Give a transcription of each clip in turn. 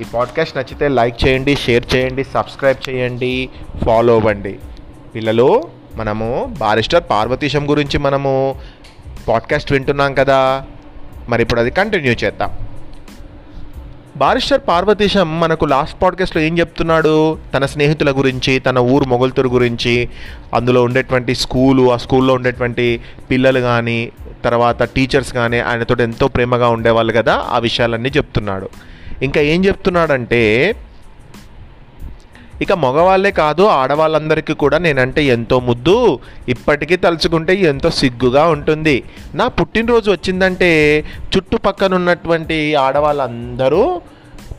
ఈ పాడ్కాస్ట్ నచ్చితే లైక్ చేయండి షేర్ చేయండి సబ్స్క్రైబ్ చేయండి ఫాలో అవ్వండి. పిల్లలు మనము బారిస్టర్ పార్వతీశం గురించి మనము పాడ్కాస్ట్ వింటున్నాం కదా. మరి ఇప్పుడు అది కంటిన్యూ చేద్దాం. బారిస్టర్ పార్వతీశం మనకు లాస్ట్ పాడ్కాస్ట్లో ఏం చెప్తున్నాడు? తన స్నేహితుల గురించి తన ఊరు మొగల్తూరు గురించి అందులో ఉండేటువంటి స్కూలు ఆ స్కూల్లో ఉండేటువంటి పిల్లలు కానీ తర్వాత టీచర్స్ కానీ ఆయనతో ఎంతో ప్రేమగా ఉండేవాళ్ళు కదా ఆ విషయాలన్నీ చెప్తున్నాడు. ఇంకా ఏం చెప్తున్నాడంటే ఇక మగవాళ్ళే కాదు ఆడవాళ్ళందరికీ కూడా నేనంటే ఎంతో ముద్దు. ఇప్పటికీ తలుచుకుంటే ఎంతో సిగ్గుగా ఉంటుంది. నా పుట్టినరోజు వచ్చిందంటే చుట్టుపక్కన ఉన్నటువంటి ఆడవాళ్ళందరూ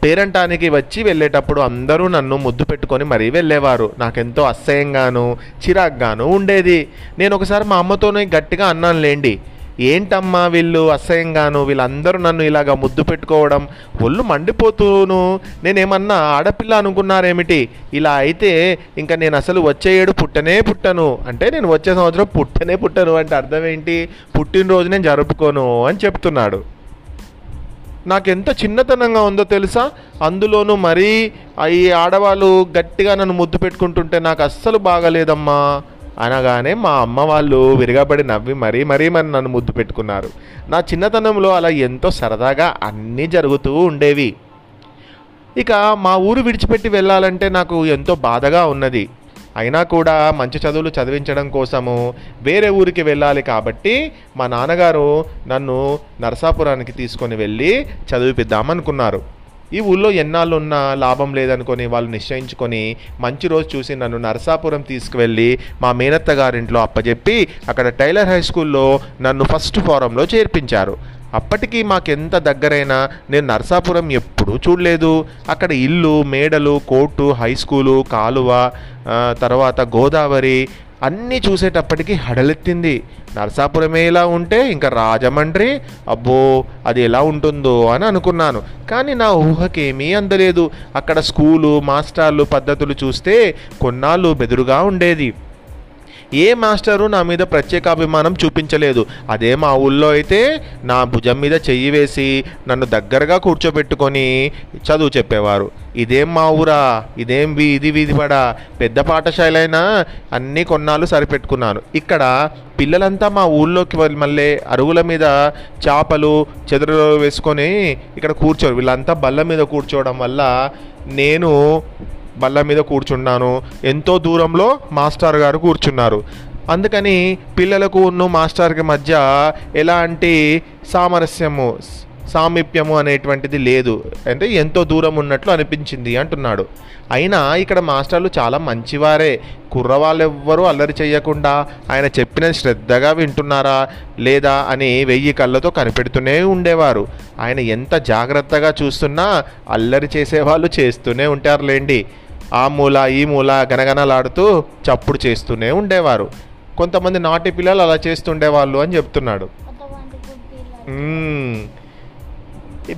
పేరంటానికి వచ్చి వెళ్ళేటప్పుడు అందరూ నన్ను ముద్దు పెట్టుకొని మరీ వెళ్ళేవారు. నాకెంతో అసహ్యంగాను చిరాగ్గాను ఉండేది. నేను ఒకసారి మా అమ్మతోనే గట్టిగా అన్నాను లేండి ఏంటమ్మా వీళ్ళు అసహ్యంగాను? వీళ్ళందరూ నన్ను ఇలాగ ముద్దు పెట్టుకోవడం ఒళ్ళు మండిపోతూను నేనేమన్నా ఆడపిల్ల అనుకున్నారేమిటి? ఇలా అయితే ఇంకా నేను అసలు వచ్చే ఏడు పుట్టనే పుట్టను. అంటే నేను వచ్చే సంవత్సరం పుట్టనే పుట్టను అంటే అర్థం ఏంటి పుట్టినరోజు నేను జరుపుకోను అని చెప్తున్నాడు. నాకెంత చిన్నతనంగా ఉందో తెలుసా? అందులోనూ మరీ ఈ ఆడవాళ్ళు గట్టిగా నన్ను ముద్దు పెట్టుకుంటుంటే నాకు అస్సలు బాగలేదమ్మా. అనగానే మా అమ్మ వాళ్ళు విరగబడి నవ్వి మరీ మరీ మరి నన్ను ముద్దు పెట్టుకున్నారు. నా చిన్నతనంలో అలా ఎంతో సరదాగా అన్నీ జరుగుతూ ఉండేవి. ఇక మా ఊరు విడిచిపెట్టి వెళ్ళాలంటే నాకు ఎంతో బాధగా ఉన్నది. అయినా కూడా మంచి చదువులు చదివించడం కోసము వేరే ఊరికి వెళ్ళాలి కాబట్టి మా నాన్నగారు నన్ను నరసాపురానికి తీసుకొని వెళ్ళి చదివిపిద్దామనుకున్నారు. ఈ ఊళ్ళో ఎన్నాళ్ళు ఉన్నా లాభం లేదనుకొని వాళ్ళు నిశ్చయించుకొని మంచి రోజు చూసి నన్ను నరసాపురం తీసుకువెళ్ళి మా మేనత్త గారింట్లో అప్పచెప్పి అక్కడ టైలర్ హై స్కూల్లో నన్ను ఫస్ట్ ఫారంలో చేర్పించారు. అప్పటికి మాకెంత దగ్గరైనా నేను నరసాపురం ఎప్పుడు చూడలేదు. అక్కడ ఇల్లు మేడలు కోర్టు హై స్కూలు కాలువ తర్వాత గోదావరి అన్నీ చూసేటప్పటికి హడలెత్తింది. నర్సాపురమే ఇలా ఉంటే ఇంకా రాజమండ్రి అబ్బో అది ఎలా ఉంటుందో అని అనుకున్నాను. కానీ నా ఊహకేమీ అందలేదు. అక్కడ స్కూలు మాస్టర్లు పద్ధతులు చూస్తే కొన్నాళ్ళు బెదురుగా ఉండేది. ఏ మాస్టరు నా మీద ప్రత్యేక అభిమానం చూపించలేదు. అదే మా ఊళ్ళో అయితే నా భుజం మీద చెయ్యి వేసి నన్ను దగ్గరగా కూర్చోబెట్టుకొని చదువు చెప్పేవారు. ఇదేం మా ఊరా? ఇదేం వీధి ఇది వీధిపడా పెద్ద పాఠశాలైనా? అయినా కొన్నాళ్ళు సరిపెట్టుకున్నాను. ఇక్కడ పిల్లలంతా మా ఊళ్ళోకి మళ్ళీ అరుగుల మీద చేపలు చెదరలో వేసుకొని ఇక్కడ కూర్చోరు. వీళ్ళంతా బల్ల మీద కూర్చోవడం వల్ల నేను బల్ల మీద కూర్చున్నాను. ఎంతో దూరంలో మాస్టర్ గారు కూర్చున్నారు. అందుకని పిల్లలకు ఉన్న మాస్టర్కి మధ్య ఎలాంటి సామరస్యము సామీప్యము అనేటువంటిది లేదు. అంటే ఎంతో దూరం ఉన్నట్లు అనిపించింది అంటున్నాడు. అయినా ఇక్కడ మాస్టర్లు చాలా మంచివారే. కుర్రవాళ్ళు ఎవ్వరూ అల్లరి చేయకుండా ఆయన చెప్పినది శ్రద్ధగా వింటున్నారా లేదా అని వెయ్యి కళ్ళతో కనిపెడుతూనే ఉండేవారు. ఆయన ఎంత జాగ్రత్తగా చూస్తున్నా అల్లరి చేసేవాళ్ళు చేస్తూనే ఉంటారులేండి. ఆ మూల ఈ మూల గనగనలాడుతూ చప్పుడు చేస్తూనే ఉండేవారు. కొంతమంది నాటి పిల్లలు అలా చేస్తుండేవాళ్ళు అని చెప్తున్నాడు.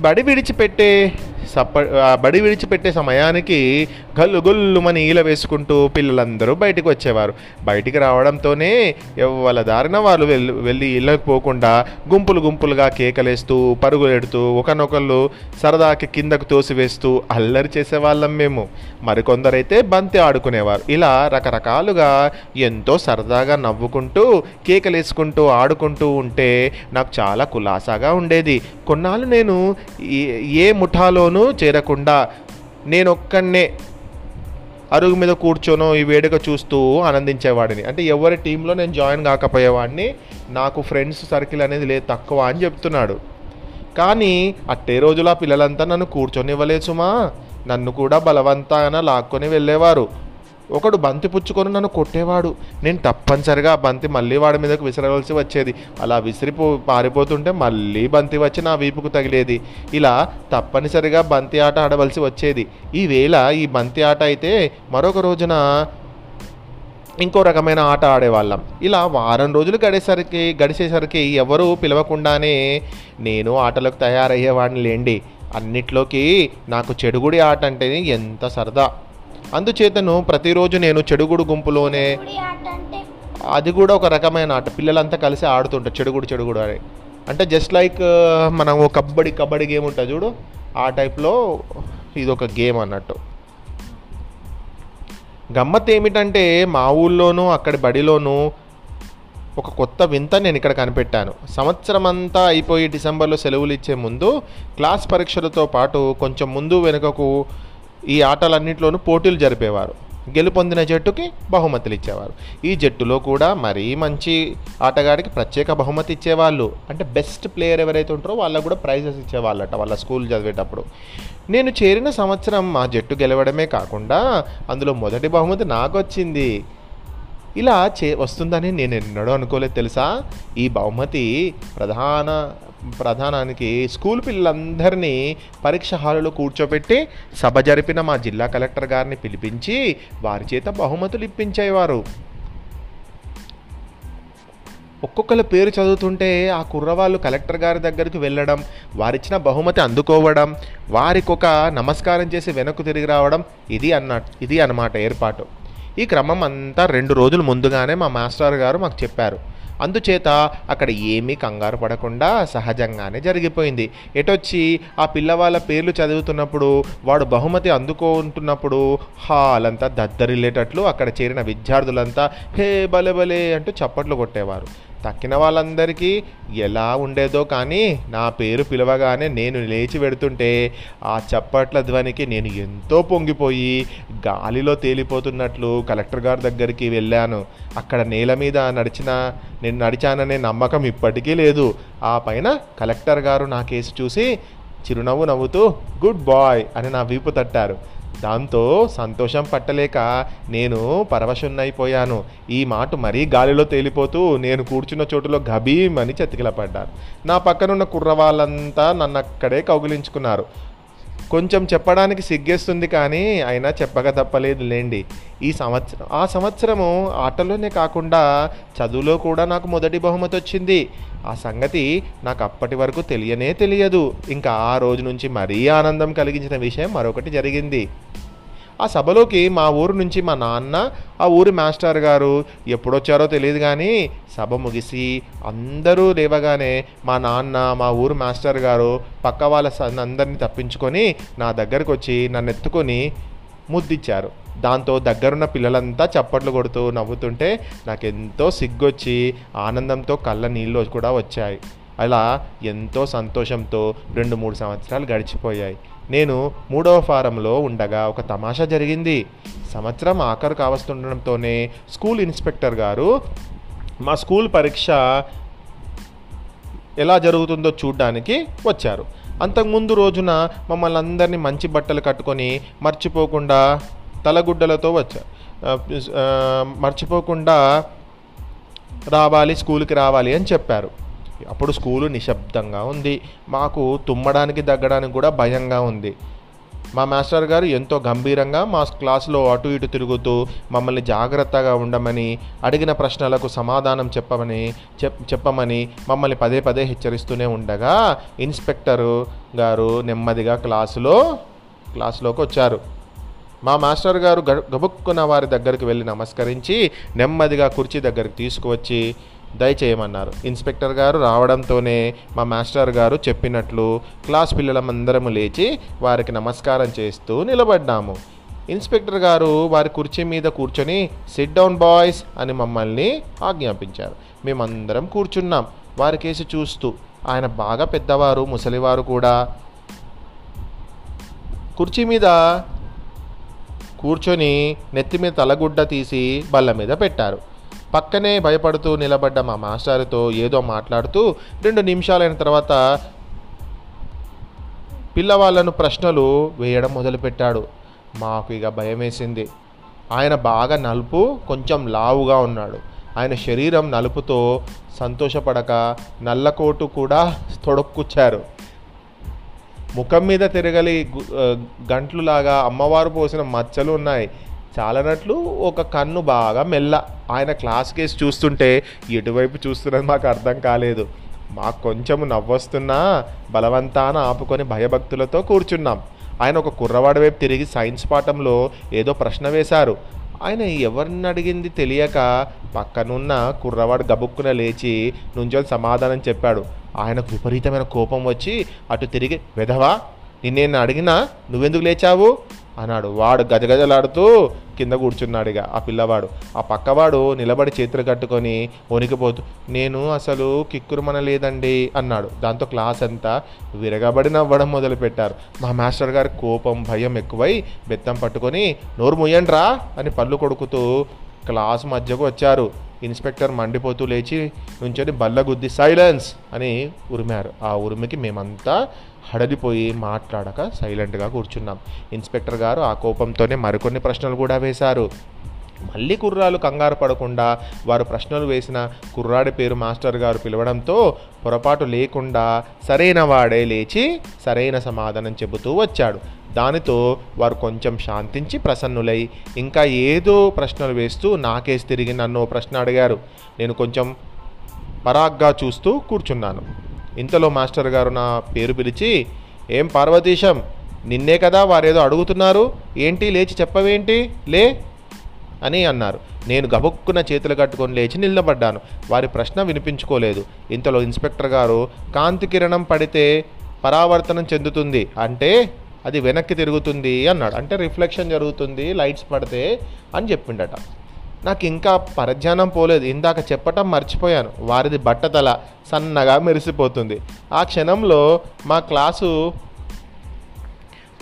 బడి విడిచిపెట్టే సప్ప బడి విడిచిపెట్టే సమయానికి గల్లు గొల్లుమని ఈల వేసుకుంటూ పిల్లలందరూ బయటికి వచ్చేవారు. బయటికి రావడంతోనే ఎవ్వల దారిన వాళ్ళు వెళ్ళి వెళ్ళి ఇళ్ళకి పోకుండా గుంపులు గుంపులుగా కేకలేస్తూ పరుగులెడుతూ ఒకనొకళ్ళు సరదాకి కిందకు తోసివేస్తూ అల్లరి చేసేవాళ్ళం మేము. మరికొందరైతే బంతి ఆడుకునేవారు. ఇలా రకరకాలుగా ఎంతో సరదాగా నవ్వుకుంటూ కేకలేసుకుంటూ ఆడుకుంటూ ఉంటే నాకు చాలా కులాసాగా ఉండేది. కొన్నాళ్ళు నేను ఏ- ఏ ముఠాలోనూ చేరకుండా నేనొక్కనే అరుగు మీద కూర్చొనో ఈ వేడుక చూస్తూ ఆనందించేవాడిని. అంటే ఎవరి టీంలో నేను జాయిన్ కాకపోయేవాడిని నాకు ఫ్రెండ్స్ సర్కిల్ అనేది లేదు తక్కువ అని చెప్తున్నాడు. కానీ అట్టే రోజుల పిల్లలంతా నన్ను కూర్చొని ఇవ్వలేదు సుమా. నన్ను కూడా బలవంతాన లాక్కొని వెళ్ళేవారు. ఒకడు బంతి పుచ్చుకొని నన్ను కొట్టేవాడు. నేను తప్పనిసరిగా ఆ బంతి మళ్ళీ వాడి మీదకు విసిరవలసి వచ్చేది. అలా విసిరిపో పారిపోతుంటే మళ్ళీ బంతి వచ్చి నా వీపుకు తగిలేది. ఇలా తప్పనిసరిగా బంతి ఆట ఆడవలసి వచ్చేది. ఈ వేళ ఈ బంతి ఆట అయితే మరొక రోజున ఇంకో రకమైన ఆట ఆడేవాళ్ళం. ఇలా వారం రోజులు గడిసరికి గడిచేసరికి ఎవరు పిలవకుండానే నేను ఆటలకు తయారయ్యేవాడిని లేండి. అన్నిట్లోకి నాకు చెడుగుడి ఆట అంటేనే ఎంత సరదా. అందుచేతను ప్రతిరోజు నేను చెడుగుడు గుంపులోనే అది కూడా ఒక రకమైన ఆట. పిల్లలంతా కలిసి ఆడుతుంటారు చెడుగుడు చెడుగుడు అని. అంటే జస్ట్ లైక్ మనం కబడ్డీ కబడ్డీ గేమ్ ఉంటుంది చూడు ఆ టైప్లో ఇది ఒక గేమ్ అన్నట్టు. గమ్మత్ ఏమిటంటే మా ఊళ్ళోనూ అక్కడి బడిలోనూ ఒక కొత్త వింత నేను ఇక్కడ కనిపెట్టాను. సంవత్సరం అంతా అయిపోయి డిసెంబర్లో సెలవులు ఇచ్చే ముందు క్లాస్ పరీక్షలతో పాటు కొంచెం ముందు వెనుకకు ఈ ఆటలన్నింటిలోనూ పోటీలు జరిపేవారు. గెలుపొందిన జట్టుకి బహుమతులు ఇచ్చేవారు. ఈ జట్టులో కూడా మరీ మంచి ఆటగాడికి ప్రత్యేక బహుమతి ఇచ్చేవాళ్ళు. అంటే బెస్ట్ ప్లేయర్ ఎవరైతే ఉంటారో వాళ్ళకు కూడా ప్రైజెస్ ఇచ్చేవాళ్ళట వాళ్ళ స్కూల్ చదివేటప్పుడు. నేను చేరిన సంవత్సరం మా జట్టు గెలవడమే కాకుండా అందులో మొదటి బహుమతి నాకు వచ్చింది ఇలా చే వస్తుందని నేను ఎన్నడూ అనుకోలేదు తెలుసా? ఈ బహుమతి ప్రధాన ప్రధానానికి స్కూల్ పిల్లలందరినీ పరీక్ష హాలులో కూర్చోబెట్టి సభ జరిపిన మా జిల్లా కలెక్టర్ గారిని పిలిపించి వారి చేత బహుమతులు ఇప్పించేవారు. ఒక్కొక్కరి పేరు చదువుతుంటే ఆ కుర్రవాళ్ళు కలెక్టర్ గారి దగ్గరికి వెళ్ళడం వారిచ్చిన బహుమతి అందుకోవడం వారికి ఒక నమస్కారం చేసి వెనక్కు తిరిగి రావడం ఇది అన్న ఇది అన్నమాట ఏర్పాటు. ఈ క్రమం అంతా రెండు రోజులు ముందుగానే మా మాస్టర్ గారు మాకు చెప్పారు. అందుచేత అక్కడ ఏమీ కంగారు పడకుండా సహజంగానే జరిగిపోయింది. ఎటొచ్చి ఆ పిల్లవాళ్ళ పేర్లు చదువుతున్నప్పుడు వాడు బహుమతి అందుకుంటున్నప్పుడు హాల్ అంతా దద్దరిల్లేటట్లు అక్కడ చేరిన విద్యార్థులంతా హే బలే బలే అంటూ చప్పట్లు కొట్టేవారు. తక్కిన వాళ్ళందరికీ ఎలా ఉండేదో కానీ నా పేరు పిలవగానే నేను లేచి పెడుతుంటే ఆ చప్పట్ల ధ్వనికి నేను ఎంతో పొంగిపోయి గాలిలో తేలిపోతున్నట్లు కలెక్టర్ గారి దగ్గరికి వెళ్ళాను. అక్కడ నేల మీద నడిచిన నేను నడిచాననే నమ్మకం ఇప్పటికీ లేదు. ఆ పైన కలెక్టర్ గారు నా కేసు చూసి చిరునవ్వు నవ్వుతూ గుడ్ బాయ్ అని నా వీపు తట్టారు. దాంతో సంతోషం పట్టలేక నేను పరవశున్నైపోయాను. ఈ మాట మరీ గాలిలో తేలిపోతూ నేను కూర్చున్న చోటులో గభీమని చతికిలపడ్డాను. నా పక్కనున్న కుర్రవాళ్ళంతా నన్ను అక్కడే కౌగిలించుకున్నారు. కొంచెం చెప్పడానికి సిగ్గేస్తుంది కానీ అయినా చెప్పక తప్పలేదు లేండి. ఈ సంవత్సరం ఆ సంవత్సరము ఆటలోనే కాకుండా చదువులో కూడా నాకు మొదటి బహుమతి వచ్చింది. ఆ సంగతి నాకు అప్పటి వరకు తెలియనే తెలియదు. ఇంకా ఆ రోజు నుంచి మరీ ఆనందం కలిగించిన విషయం మరొకటి జరిగింది. ఆ సభలోకి మా ఊరు నుంచి మా నాన్న ఆ ఊరి మాస్టర్ గారు ఎప్పుడొచ్చారో తెలియదు కానీ సభ ముగిసి అందరూ లేవగానే మా నాన్న మా ఊరు మాస్టర్ గారు పక్క వాళ్ళ అందరినీ తప్పించుకొని నా దగ్గరకు వచ్చి నన్ను ఎత్తుకొని ముద్దిచ్చారు. దాంతో దగ్గరున్న పిల్లలంతా చప్పట్లు కొడుతూ నవ్వుతుంటే నాకెంతో సిగ్గొచ్చి ఆనందంతో కళ్ళ నీళ్ళు కూడా వచ్చాయి. అలా ఎంతో సంతోషంతో రెండు మూడు సంవత్సరాలు గడిచిపోయాయి. నేను మూడవ ఫారంలో ఉండగా ఒక తమాషా జరిగింది. సంవత్సరం ఆఖరు కావస్తుండడంతోనే స్కూల్ ఇన్స్పెక్టర్ గారు మా స్కూల్ పరీక్ష ఎలా జరుగుతుందో చూడడానికి వచ్చారు. అంతకుముందు రోజున మమ్మల్ని అందరినీ మంచి బట్టలు కట్టుకొని మర్చిపోకుండా తలగుడ్డలతో వచ్చారు మర్చిపోకుండా రావాలి స్కూల్కి రావాలి అని చెప్పారు. అప్పుడు స్కూలు నిశ్శబ్దంగా ఉంది. మాకు తుమ్మడానికి దగ్గడానికి కూడా భయంగా ఉంది. మా మాస్టర్ గారు ఎంతో గంభీరంగా మా క్లాసులో అటు ఇటు తిరుగుతూ మమ్మల్ని జాగ్రత్తగా ఉండమని అడిగిన ప్రశ్నలకు సమాధానం చెప్పమని చెప్ చెప్పమని మమ్మల్ని పదే పదే హెచ్చరిస్తూనే ఉండగా ఇన్స్పెక్టరు గారు నెమ్మదిగా క్లాసులో క్లాసులోకి వచ్చారు. మా మాస్టర్ గారు గ- వారి దగ్గరికి వెళ్ళి నమస్కరించి నెమ్మదిగా కుర్చీ దగ్గరికి తీసుకువచ్చి దయచేయమన్నారు. ఇన్స్పెక్టర్ గారు రావడంతోనే మా మాస్టర్ గారు చెప్పినట్లు క్లాస్ పిల్లలమందరము లేచి వారికి నమస్కారం చేస్తూ నిలబడ్డాము. ఇన్స్పెక్టర్ గారు వారి కుర్చీ మీద కూర్చొని సిట్ డౌన్ బాయ్స్ అని మమ్మల్ని ఆజ్ఞాపించారు. మేమందరం కూర్చున్నాం. వారికేసి చూస్తూ ఆయన బాగా పెద్దవారు ముసలివారు కూడా. కుర్చీ మీద కూర్చొని నెత్తి మీద తలగుడ్డ తీసి బల్ల మీద పెట్టారు. పక్కనే భయపడుతూ నిలబడ్డ మా మాస్టారుతో ఏదో మాట్లాడుతూ రెండు నిమిషాలైన తర్వాత పిల్లవాళ్ళను ప్రశ్నలు వేయడం మొదలుపెట్టాడు. మాకు ఇక భయం వేసింది ఆయన బాగా నలుపు కొంచెం లావుగా ఉన్నాడు. ఆయన శరీరం నలుపుతో సంతోషపడక నల్లకోటు కూడా తొడక్కుచ్చారు. ముఖం మీద తిరగలి గంట్లులాగా అమ్మవారు పోసిన మచ్చలు ఉన్నాయి చాలనట్లు ఒక కన్ను బాగా మెల్ల. ఆయన క్లాస్ కేసు చూస్తుంటే ఎటువైపు చూస్తున్నది మాకు అర్థం కాలేదు. మాకు కొంచెము నవ్వొస్తున్నా బలవంతాన ఆపుకొని భయభక్తులతో కూర్చున్నాం. ఆయన ఒక కుర్రవాడి వైపు తిరిగి సైన్స్ పాఠంలో ఏదో ప్రశ్న వేశారు. ఆయన ఎవరిని అడిగింది తెలియక పక్కనున్న కుర్రవాడు గబుక్కున లేచి నుంచొని సమాధానం చెప్పాడు. ఆయనకు విపరీతమైన కోపం వచ్చి అటు తిరిగి వెధవా నిన్నేను అడిగినా నువ్వెందుకు లేచావు? అన్నాడు. వాడు గజగజలాడుతూ కింద కూర్చున్నాడు ఇక ఆ పిల్లవాడు. ఆ పక్కవాడు నిలబడి చేతులు కట్టుకొని వణికిపోతూ నేను అసలు కిక్కురుమనలేదండి అన్నాడు. దాంతో క్లాస్ అంతా విరగబడి నవ్వడం మొదలుపెట్టారు. మా మాస్టర్ గారి కోపం భయం ఎక్కువై బెత్తం పట్టుకొని నోరు ముయ్యండ్రా అని పళ్ళు కొడుకుతూ క్లాస్ మధ్యకు వచ్చారు. ఇన్స్పెక్టర్ మండిపోతూ లేచి నుంచొని బల్ల గుద్ది సైలెన్స్! అని ఉరిమారు. ఆ ఉరిమికి మేమంతా హడలిపోయి మాట్లాడక సైలెంట్గా కూర్చున్నాం. ఇన్స్పెక్టర్ గారు ఆ కోపంతోనే మరికొన్ని ప్రశ్నలు కూడా వేశారు. మళ్ళీ కుర్రాలు కంగారు పడకుండా వారు ప్రశ్నలు వేసిన కుర్రాడి పేరు మాస్టర్ గారు పిలవడంతో పొరపాటు లేకుండా సరైన వాడే లేచి సరైన సమాధానం చెబుతూ వచ్చాడు. దానితో వారు కొంచెం శాంతించి ప్రసన్నులై ఇంకా ఏదో ప్రశ్నలు వేస్తూ నాకేసి తిరిగి నన్ను ప్రశ్న అడిగారు. నేను కొంచెం పరాగ్గా చూస్తూ కూర్చున్నాను. ఇంతలో మాస్టర్ గారు నా పేరు పిలిచి ఏం పార్వతీశం నిన్నే కదా వారేదో అడుగుతున్నారు? ఏంటి? లేచి చెప్పవేంటి? లే అని అన్నారు. నేను గబుక్కున చేతులు కట్టుకొని లేచి నిలబడ్డాను. వారి ప్రశ్న వినిపించుకోలేదు. ఇంతలో ఇన్స్పెక్టర్ గారు కాంతి కిరణం పడితే పరావర్తనం చెందుతుంది అంటే అది వెనక్కి తిరుగుతుంది అన్నాడు. అంటే రిఫ్లెక్షన్ జరుగుతుంది లైట్స్ పడితే అని చెప్పిండట. నాకు ఇంకా పరధ్యానం పోలేదు. ఇందాక చెప్పటం మర్చిపోయాను. వారిది బట్టతల సన్నగా మెరిసిపోతుంది. ఆ క్షణంలో మా క్లాసు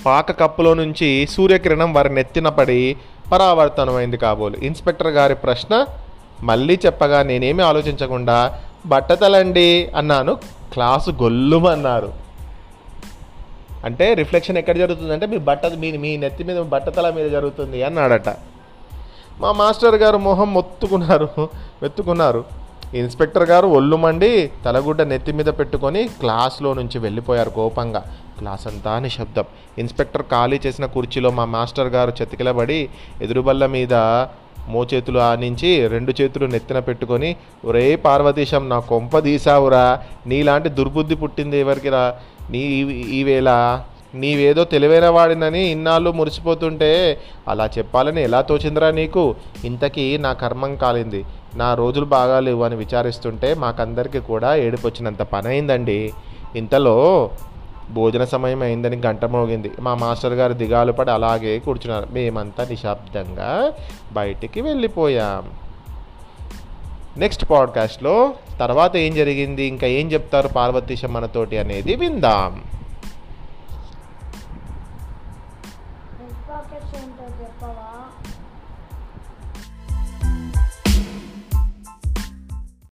పాక కప్పులో నుంచి సూర్యకిరణం వారి నెత్తిన పడి పరావర్తనమైంది కాబోలు. ఇన్స్పెక్టర్ గారి ప్రశ్న మళ్ళీ చెప్పగా నేనేమి ఆలోచించకుండా బట్టతలండి అన్నాను. క్లాసు గొల్లుమన్నారు. అంటే రిఫ్లెక్షన్ ఎక్కడ జరుగుతుంది అంటే మీ బట్ట మీ మీ నెత్తి మీద బట్టతల మీద జరుగుతుంది అన్నాడట. మా మాస్టర్ గారు మొహం మొత్తుకున్నారు మెత్తుకున్నారు. ఇన్స్పెక్టర్ గారు ఒళ్ళు మండి తలగుడ్డ నెత్తి మీద పెట్టుకొని క్లాస్లో నుంచి వెళ్ళిపోయారు కోపంగా. క్లాస్ అంతా నిశ్శబ్దం. ఇన్స్పెక్టర్ ఖాళీ చేసిన కుర్చీలో మా మాస్టర్ గారు చతికిలబడి ఎదురుబల్ల మీద మోచేతులు ఆనించి రెండు చేతులు నెత్తిన పెట్టుకొని ఒరే పార్వతీశం నా కొంప తీసావురా నీలాంటి దుర్బుద్ధి పుట్టింది ఎవరికిరా నీ ఈవేళ నీవేదో తెలివైన వాడినని ఇన్నాళ్ళు మురిసిపోతుంటే అలా చెప్పాలని ఎలా తోచిందిరా నీకు? ఇంతకీ నా కర్మం కాలింది. నా రోజులు బాగాలేవు అని విచారిస్తుంటే మాకందరికీ కూడా ఏడిపొచ్చినంత పని అయిందండి ఇంతలో భోజన సమయం అయిందని గంట మోగింది. మా మాస్టర్ గారు దిగాలు పడి అలాగే కూర్చున్నారు. మేమంతా నిశ్శబ్దంగా బయటికి వెళ్ళిపోయాం. నెక్స్ట్ పాడ్కాస్ట్లో తర్వాత ఏం జరిగింది? ఇంకా ఏం చెప్తారు పార్వతీశం మనతోటి అనేది విందాం.